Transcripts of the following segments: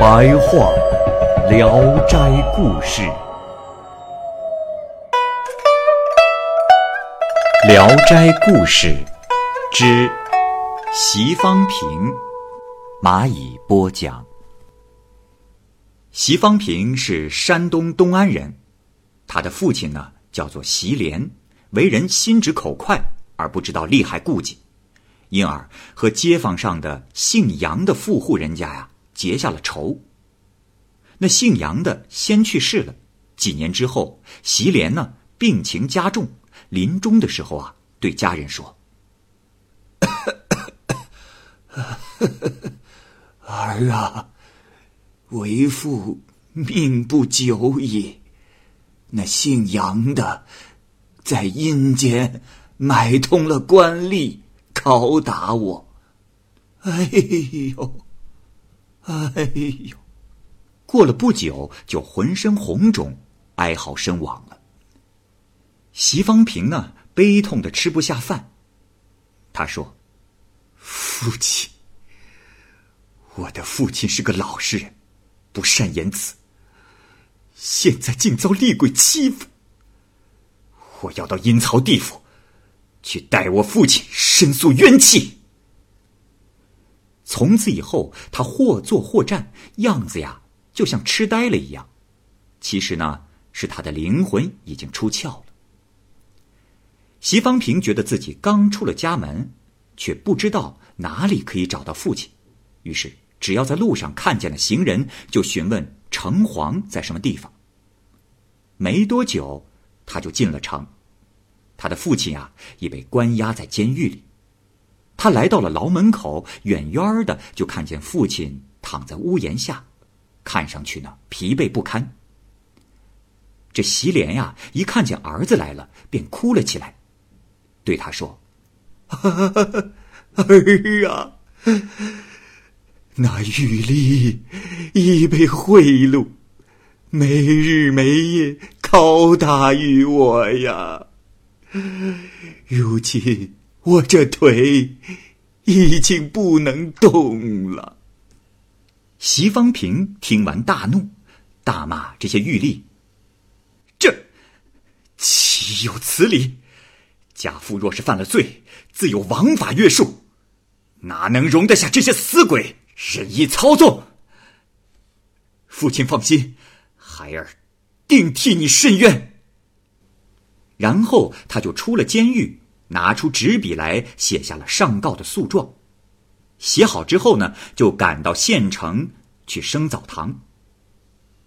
白话《聊斋故事》。《聊斋故事》之席方平，蚂蚁播讲。席方平是山东东安人，他的父亲呢叫做席廉，为人心直口快，而不知道利害顾忌，因而和街坊上的姓杨的富户人家呀结下了仇。那姓杨的先去世了，几年之后，席莲呢病情加重。临终的时候啊，对家人说：“儿啊，为父命不久矣。那姓杨的，在阴间买通了官吏，拷打我。哎呦，哎呦！过了不久，就浑身红肿，哀嚎身亡了。”席方平呢，悲痛的吃不下饭。他说：“父亲，我的父亲是个老实人，不善言辞。现在竟遭厉鬼欺负，我要到阴曹地府去代我父亲申诉冤气。”从此以后，他或坐或站，样子呀，就像痴呆了一样。其实呢，是他的灵魂已经出窍了。席方平觉得自己刚出了家门，却不知道哪里可以找到父亲，于是只要在路上看见了行人，就询问城隍在什么地方。没多久，他就进了城。他的父亲啊，已被关押在监狱里。他来到了牢门口，远远的就看见父亲躺在屋檐下，看上去呢疲惫不堪。这席莲呀，一看见儿子来了，便哭了起来。对他说：“儿啊，那玉吏已被贿赂，没日没夜拷打于我呀。如今我这腿已经不能动了。”席方平听完大怒，大骂这些玉吏：“这岂有此理！”家父若是犯了罪，自有王法约束，哪能容得下这些死鬼任意操纵？父亲放心，孩儿定替你伸冤。然后他就出了监狱，拿出纸笔来写下了上告的诉状。写好之后呢，就赶到县城去升澡堂。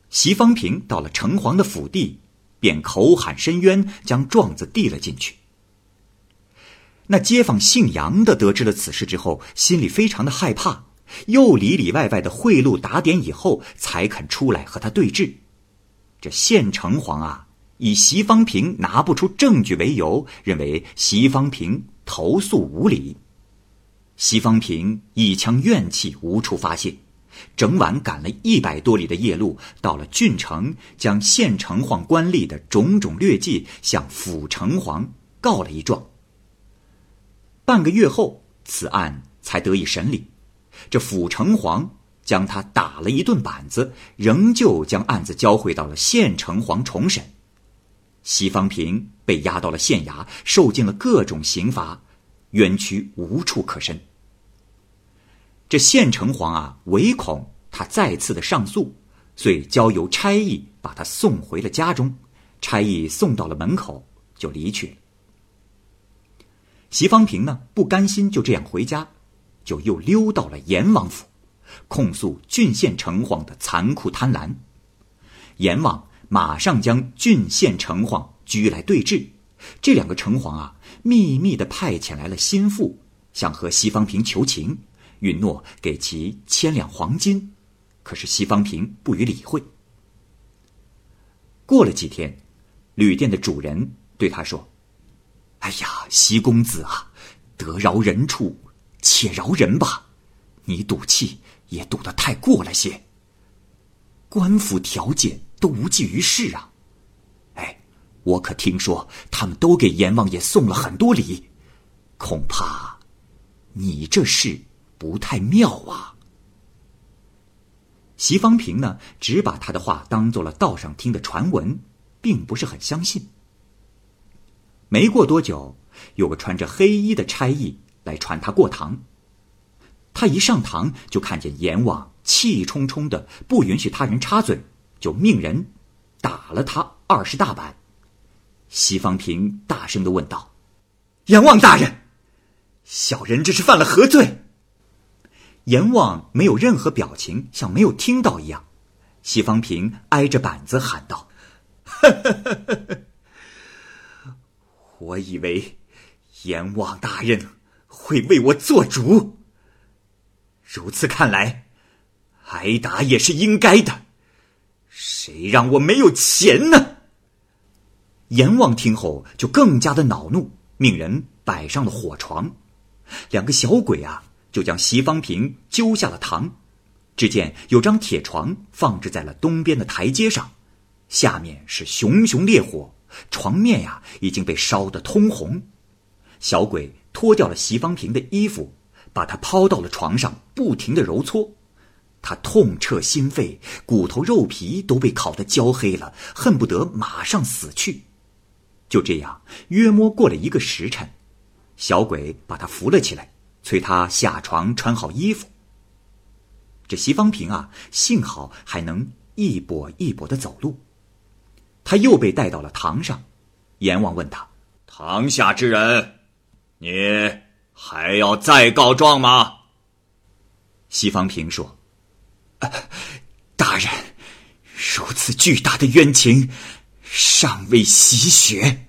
席方平到了城隍的府邸，便口喊申冤，将状子递了进去。那街坊姓杨的得知了此事之后，心里非常的害怕，又里里外外的贿赂打点以后，才肯出来和他对质。这县城隍啊，以席方平拿不出证据为由，认为席方平投诉无理。席方平一腔怨气无处发泄，整晚赶了一百多里的夜路，到了郡城，将县城隍官吏的种种劣迹向府城隍告了一状。半个月后，此案才得以审理。这府城隍将他打了一顿板子，仍旧将案子交回到了县城隍重审。席方平被押到了县衙，受尽了各种刑罚，冤屈无处可伸。这县城隍啊，唯恐他再次的上诉，遂交由差役把他送回了家中。差役送到了门口，就离去了。席方平呢不甘心就这样回家，就又溜到了阎王府，控诉郡县城隍的残酷贪婪。阎王马上将郡县城隍拘来对质。这两个城隍啊，秘密的派遣来了心腹，想和西方平求情，允诺给其千两黄金，可是西方平不予理会。过了几天，旅店的主人对他说：“哎呀，西公子啊，得饶人处且饶人吧，你赌气也赌得太过了些。官府调解都无济于事啊。哎，我可听说他们都给阎王爷送了很多礼，恐怕你这事不太妙啊。”席方平呢，只把他的话当做了道上听的传闻，并不是很相信。没过多久，有个穿着黑衣的差役来传他过堂。他一上堂，就看见阎王气冲冲的，不允许他人插嘴，就命人打了他二十大板。西方平大声的问道：“阎王大人，小人这是犯了何罪？”阎王没有任何表情，像没有听到一样。西方平挨着板子喊道：“ 我以为阎王大人会为我做主，如此看来，挨打也是应该的。谁让我没有钱呢？”阎王听后就更加的恼怒，命人摆上了火床。两个小鬼啊！就将席方平揪下了堂，只见有张铁床放置在了东边的台阶上，下面是熊熊烈火，床面呀已经被烧得通红。小鬼脱掉了席方平的衣服，把他抛到了床上，不停的揉搓。他痛彻心扉，骨头肉皮都被烤得焦黑了，恨不得马上死去。就这样，约摸过了一个时辰，小鬼把他扶了起来。催他下床穿好衣服。这席方平啊，幸好还能一跛一跛的走路。他又被带到了堂上，阎王问他：“堂下之人，你还要再告状吗？”席方平说：“大人，如此巨大的冤情，尚未洗雪，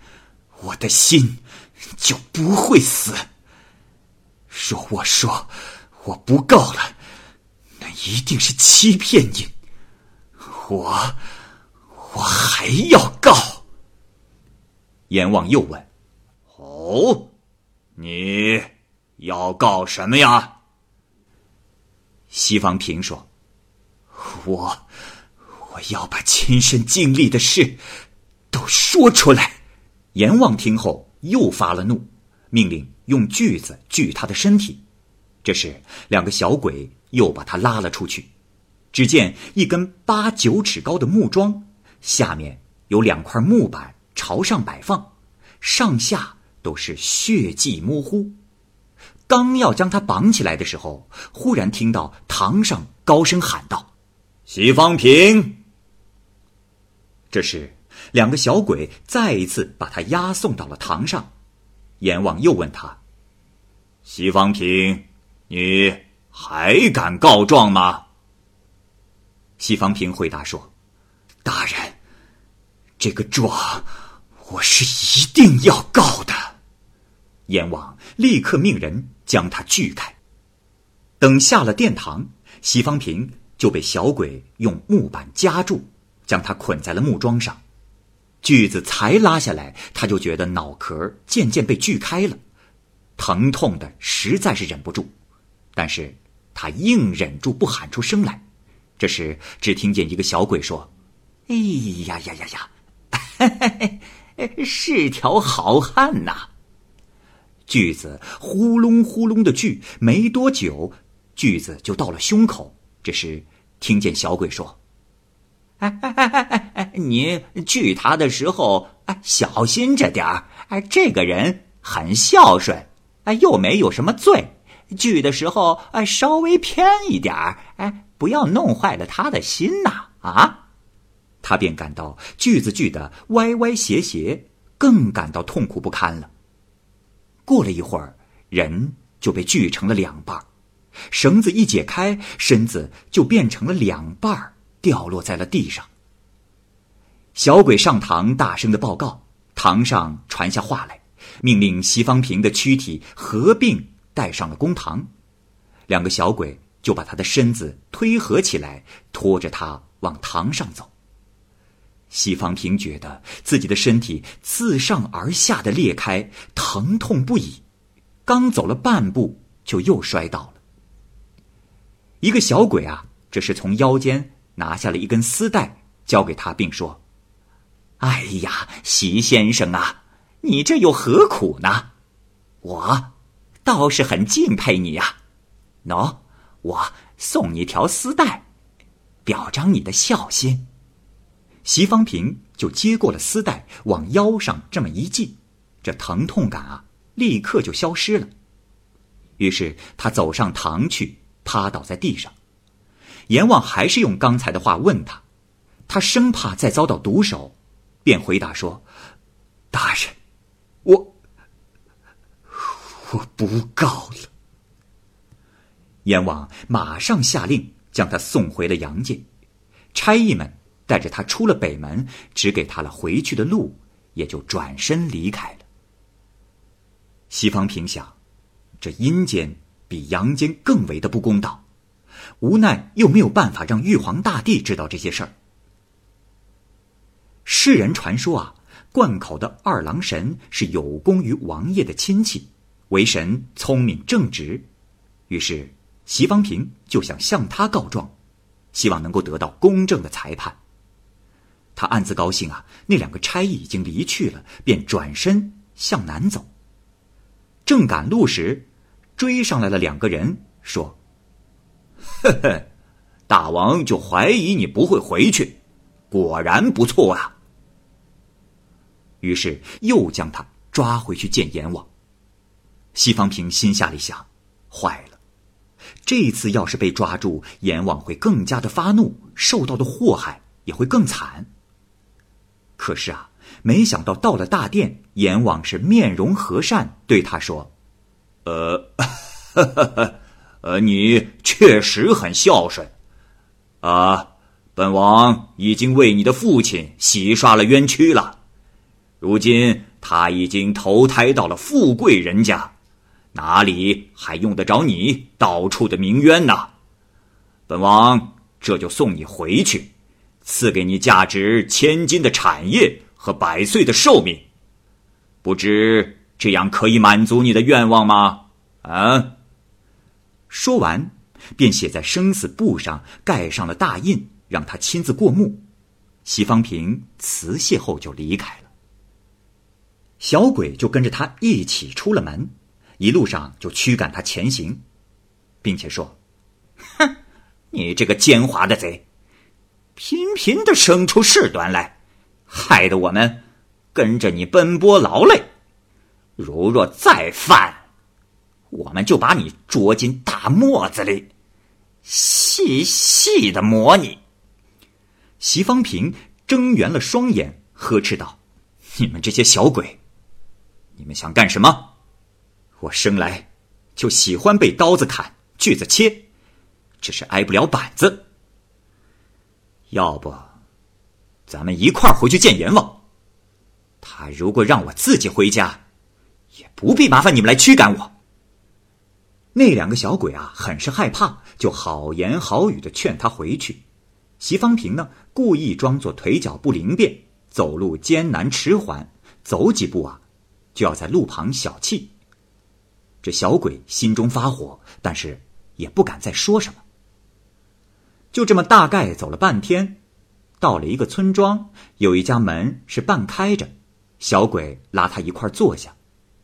我的心就不会死。”若我说我不告了，那一定是欺骗你。我我还要告。阎王又问：“哦，你要告什么呀？”西方平说：“我我要把亲身经历的事都说出来。”阎王听后又发了怒，命令。用锯子锯他的身体，这时两个小鬼又把他拉了出去。只见一根八九尺高的木桩，下面有两块木板朝上摆放，上下都是血迹模糊。刚要将他绑起来的时候，忽然听到堂上高声喊道：“席方平！”这时，两个小鬼再一次把他押送到了堂上。阎王又问他：“西方平，你还敢告状吗？”西方平回答说：“大人，这个状我是一定要告的。”阎王立刻命人将他锯开。等下了殿堂，西方平就被小鬼用木板夹住，将他捆在了木桩上。锯子才拉下来，他就觉得脑壳渐渐被锯开了，疼痛的实在是忍不住，但是他硬忍住不喊出声来。这时，只听见一个小鬼说：“哎呀呀呀呀，是条好汉呐！”锯子呼隆呼隆的锯，没多久，锯子就到了胸口。这时，听见小鬼说。哎哎哎哎哎！你锯他的时候，哎，小心着点儿。哎，这个人很孝顺，哎，又没有什么罪。锯的时候，哎，稍微偏一点儿，哎，不要弄坏了他的心呐！啊，他便感到锯子锯得歪歪斜斜，更感到痛苦不堪了。过了一会儿，人就被锯成了两半绳子一解开，身子就变成了两半儿。掉落在了地上。小鬼上堂，大声的报告。堂上传下话来，命令席方平的躯体合并带上了公堂，两个小鬼就把他的身子推合起来，拖着他往堂上走。西方平觉得自己的身体自上而下的裂开，疼痛不已，刚走了半步，就又摔倒了。一个小鬼啊，这是从腰间拿下了一根丝带，交给他，并说：“哎呀，席先生啊，你这又何苦呢？我倒是很敬佩你呀。喏，我送你条丝带，表彰你的孝心。”席方平就接过了丝带，往腰上这么一系，这疼痛感啊，立刻就消失了。于是他走上堂去，趴倒在地上。阎王还是用刚才的话问他，他生怕再遭到毒手，便回答说：“大人，我我不告了。”阎王马上下令将他送回了阳界，差役们。带着他出了北门，只给他了回去的路，也就转身离开了。西方平想，这阴间比阳间更为的不公道，无奈又没有办法让玉皇大帝知道这些事儿。世人传说啊，灌口的二郎神是有功于王爷的亲戚，为神聪明正直，于是席方平就想向他告状，希望能够得到公正的裁判。他暗自高兴啊！那两个差役已经离去了，便转身向南走。正赶路时，追上来了两个人，说：“呵呵，大王就怀疑你不会回去，果然不错啊。”于是又将他抓回去见阎王。西方平心下里想：坏了，这次要是被抓住，阎王会更加的发怒，受到的祸害也会更惨。可是啊，没想到到了大殿，阎王是面容和善，对他说：“呃，呃，你确实很孝顺，啊，本王已经为你的父亲洗刷了冤屈了。如今他已经投胎到了富贵人家，哪里还用得着你到处的鸣冤呢？本王这就送你回去。”赐给你价值千金的产业和百岁的寿命，不知这样可以满足你的愿望吗？啊！说完，便写在生死簿上，盖上了大印，让他亲自过目。席方平辞谢后就离开了。小鬼就跟着他一起出了门，一路上就驱赶他前行，并且说：“哼，你这个奸猾的贼！”频频的生出事端来，害得我们跟着你奔波劳累。如若再犯，我们就把你捉进大磨子里，细细的磨你。席方平睁圆了双眼，呵斥道：“你们这些小鬼，你们想干什么？我生来就喜欢被刀子砍、锯子切，只是挨不了板子。”要不，咱们一块儿回去见阎王。他如果让我自己回家，不必麻烦你们来驱赶我。那两个小鬼啊，很是害怕，就好言好语的劝他回去。席方平呢，故意装作腿脚不灵便，走路艰难迟缓，走几步啊，就要在路旁小憩。这小鬼心中发火，但是也不敢再说什么。就这么大概走了半天，到了一个村庄，有一家门是半开着，小鬼拉他一块坐下，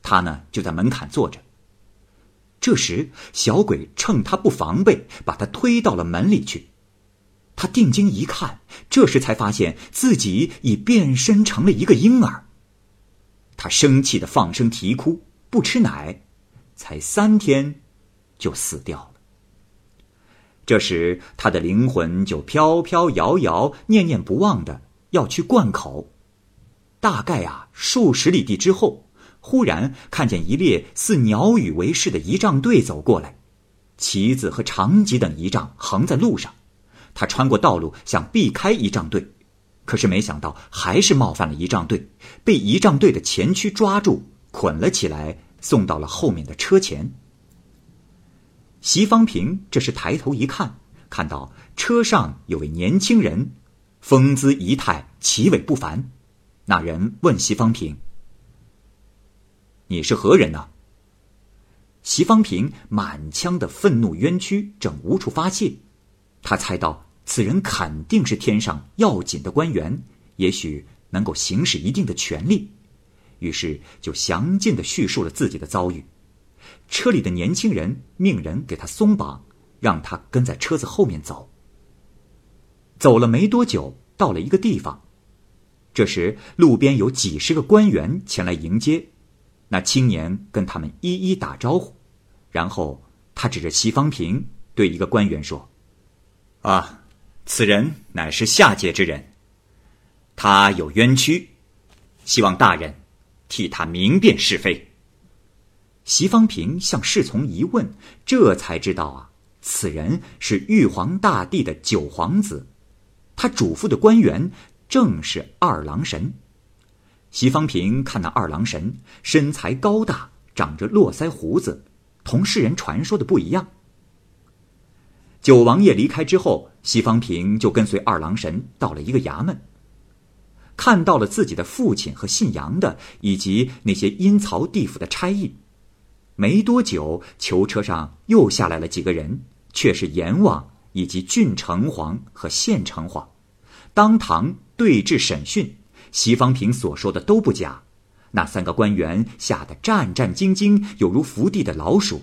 他呢就在门槛坐着。这时，小鬼趁他不防备，把他推到了门里去。他定睛一看，这时才发现自己已变身成了一个婴儿。他生气的放声啼哭，不吃奶，才三天，就死掉了。这时，他的灵魂就飘飘摇摇、念念不忘的要去灌口。大概啊，数十里地之后，忽然看见一列似鸟羽为饰的仪仗队走过来，旗子和长戟等仪仗横在路上。他穿过道路，想避开仪仗队，可是没想到还是冒犯了仪仗队，被仪仗队的前驱抓住，捆了起来，送到了后面的车前。席方平这时抬头一看，看到车上有位年轻人，风姿仪态奇伟不凡。那人问席方平：“你是何人呢？”席方平满腔的愤怒冤屈正无处发泄，他猜到此人肯定是天上要紧的官员，也许能够行使一定的权力，于是就详尽的叙述了自己的遭遇。车里的年轻人命人给他松绑，让他跟在车子后面走。走了没多久，到了一个地方，这时路边有几十个官员前来迎接，那青年跟他们一一打招呼，然后他指着席方平对一个官员说：“啊，此人乃是下界之人，他有冤屈，希望大人替他明辨是非。”席方平向侍从一问，这才知道啊，此人是玉皇大帝的九皇子，他嘱咐的官员正是二郎神。席方平看那二郎神身材高大，长着络腮胡子，同世人传说的不一样。九王爷离开之后，席方平就跟随二郎神到了一个衙门，看到了自己的父亲和姓杨的，以及那些阴曹地府的差役。没多久，囚车上又下来了几个人，却是阎王以及郡城隍和县城隍，当堂对质审讯。席方平所说的都不假，那三个官员吓得战战兢兢，有如伏地的老鼠。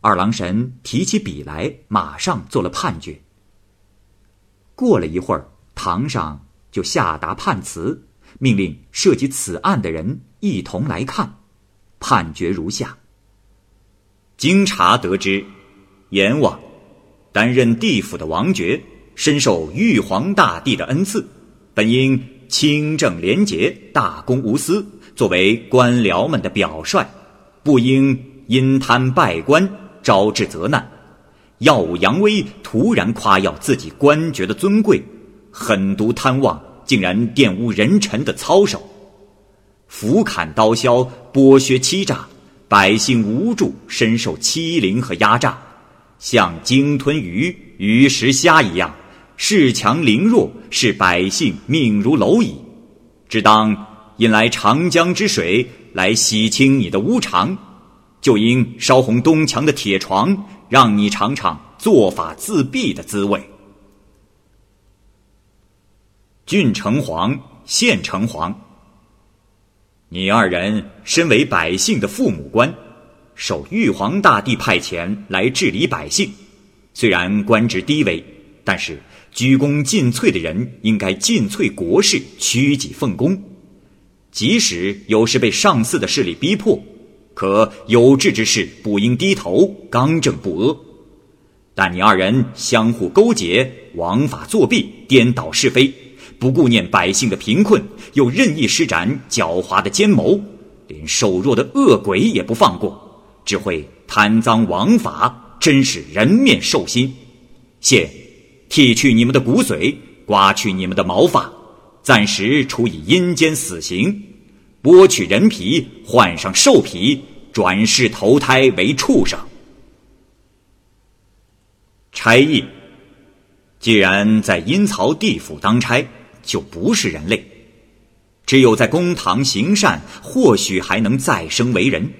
二郎神提起笔来，马上做了判决。过了一会儿，堂上就下达判词，命令涉及此案的人一同来看。判决如下。经查得知，阎王担任地府的王爵，深受玉皇大帝的恩赐，本应清正廉洁、大公无私，作为官僚们的表率，不应因贪败官，招致责难，耀武扬威，突然夸耀自己官爵的尊贵，狠毒贪妄，竟然玷污人臣的操守，斧砍刀削，剥削欺诈。百姓无助，深受欺凌和压榨，像鲸吞鱼、鱼食虾一样，恃强凌弱，使百姓命如蝼蚁。只当引来长江之水来洗清你的污肠，就应烧红东墙的铁床，让你尝尝做法自毙的滋味。郡城隍、县城隍。你二人身为百姓的父母官，受玉皇大帝派遣来治理百姓。虽然官职低微，但是鞠躬尽瘁的人应该尽瘁国事，屈己奉公。即使有时被上司的势力逼迫，可有志之士不应低头，刚正不阿。但你二人相互勾结，枉法作弊，颠倒是非。不顾念百姓的贫困，又任意施展狡猾的奸谋，连瘦弱的恶鬼也不放过，只会贪赃枉法，真是人面兽心。现剃去你们的骨髓，刮去你们的毛发，暂时处以阴间死刑，剥去人皮，换上兽皮，转世投胎为畜生。差役，既然在阴曹地府当差。就不是人类，只有在公堂行善，或许还能再生为人。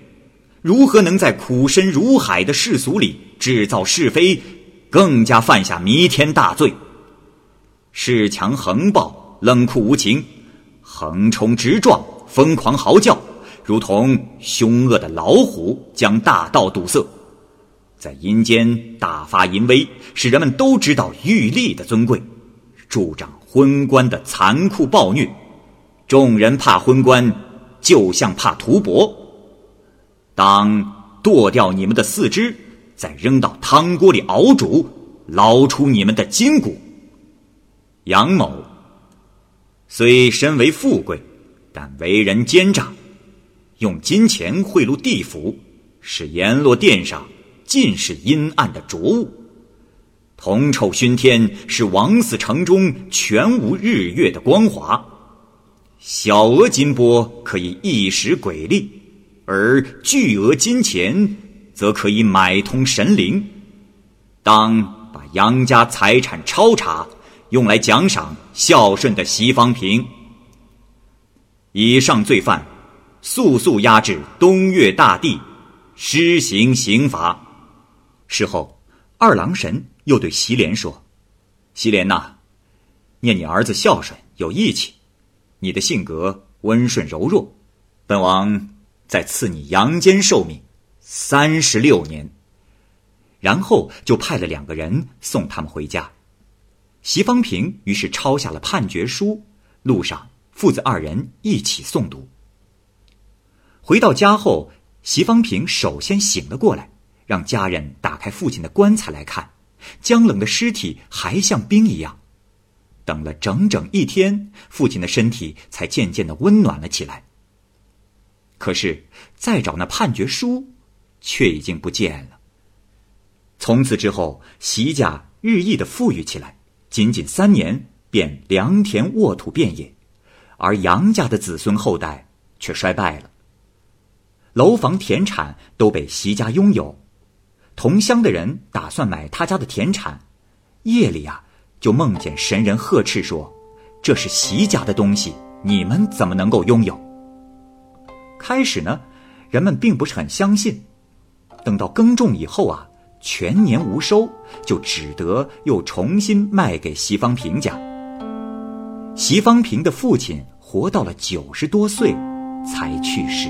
如何能在苦深如海的世俗里制造是非，更加犯下弥天大罪？恃强横暴、冷酷无情、横冲直撞、疯狂嚎叫，如同凶恶的老虎，将大道堵塞，在阴间大发淫威，使人们都知道玉帝的尊贵，助长。昏官的残酷暴虐，众人怕昏官，就像怕屠伯。当剁掉你们的四肢，再扔到汤锅里熬煮，捞出你们的筋骨。杨某虽身为富贵，但为人奸诈，用金钱贿赂地府，使阎罗殿上尽是阴暗的浊物。铜臭熏天，使枉死城中全无日月的光华。小额金钵可以一时鬼力，而巨额金钱则可以买通神灵。当把杨家财产抄查，用来奖赏孝顺的席方平。以上罪犯，速速押至东岳大地，施行刑罚。事后，二郎神又对席莲说：“席莲呐，念你儿子孝顺有义气，你的性格温顺柔弱，本王再赐你阳间寿命三十六年。”然后就派了两个人送他们回家。席方平于是抄下了判决书，路上父子二人一起诵读。回到家后，席方平首先醒了过来。让家人打开父亲的棺材来看，僵冷的尸体还像冰一样。等了整整一天，父亲的身体才渐渐的温暖了起来。可是再找那判决书，却已经不见了。从此之后，席家日益的富裕起来，仅仅三年便良田沃土遍野，而杨家的子孙后代却衰败了。楼房田产都被席家拥有。同乡的人打算买他家的田产，夜里啊，就梦见神人呵斥说：“这是席家的东西，你们怎么能够拥有？”开始呢，人们并不是很相信。等到耕种以后啊，全年无收，就只得又重新卖给席方平家。席方平的父亲活到了九十多岁，才去世。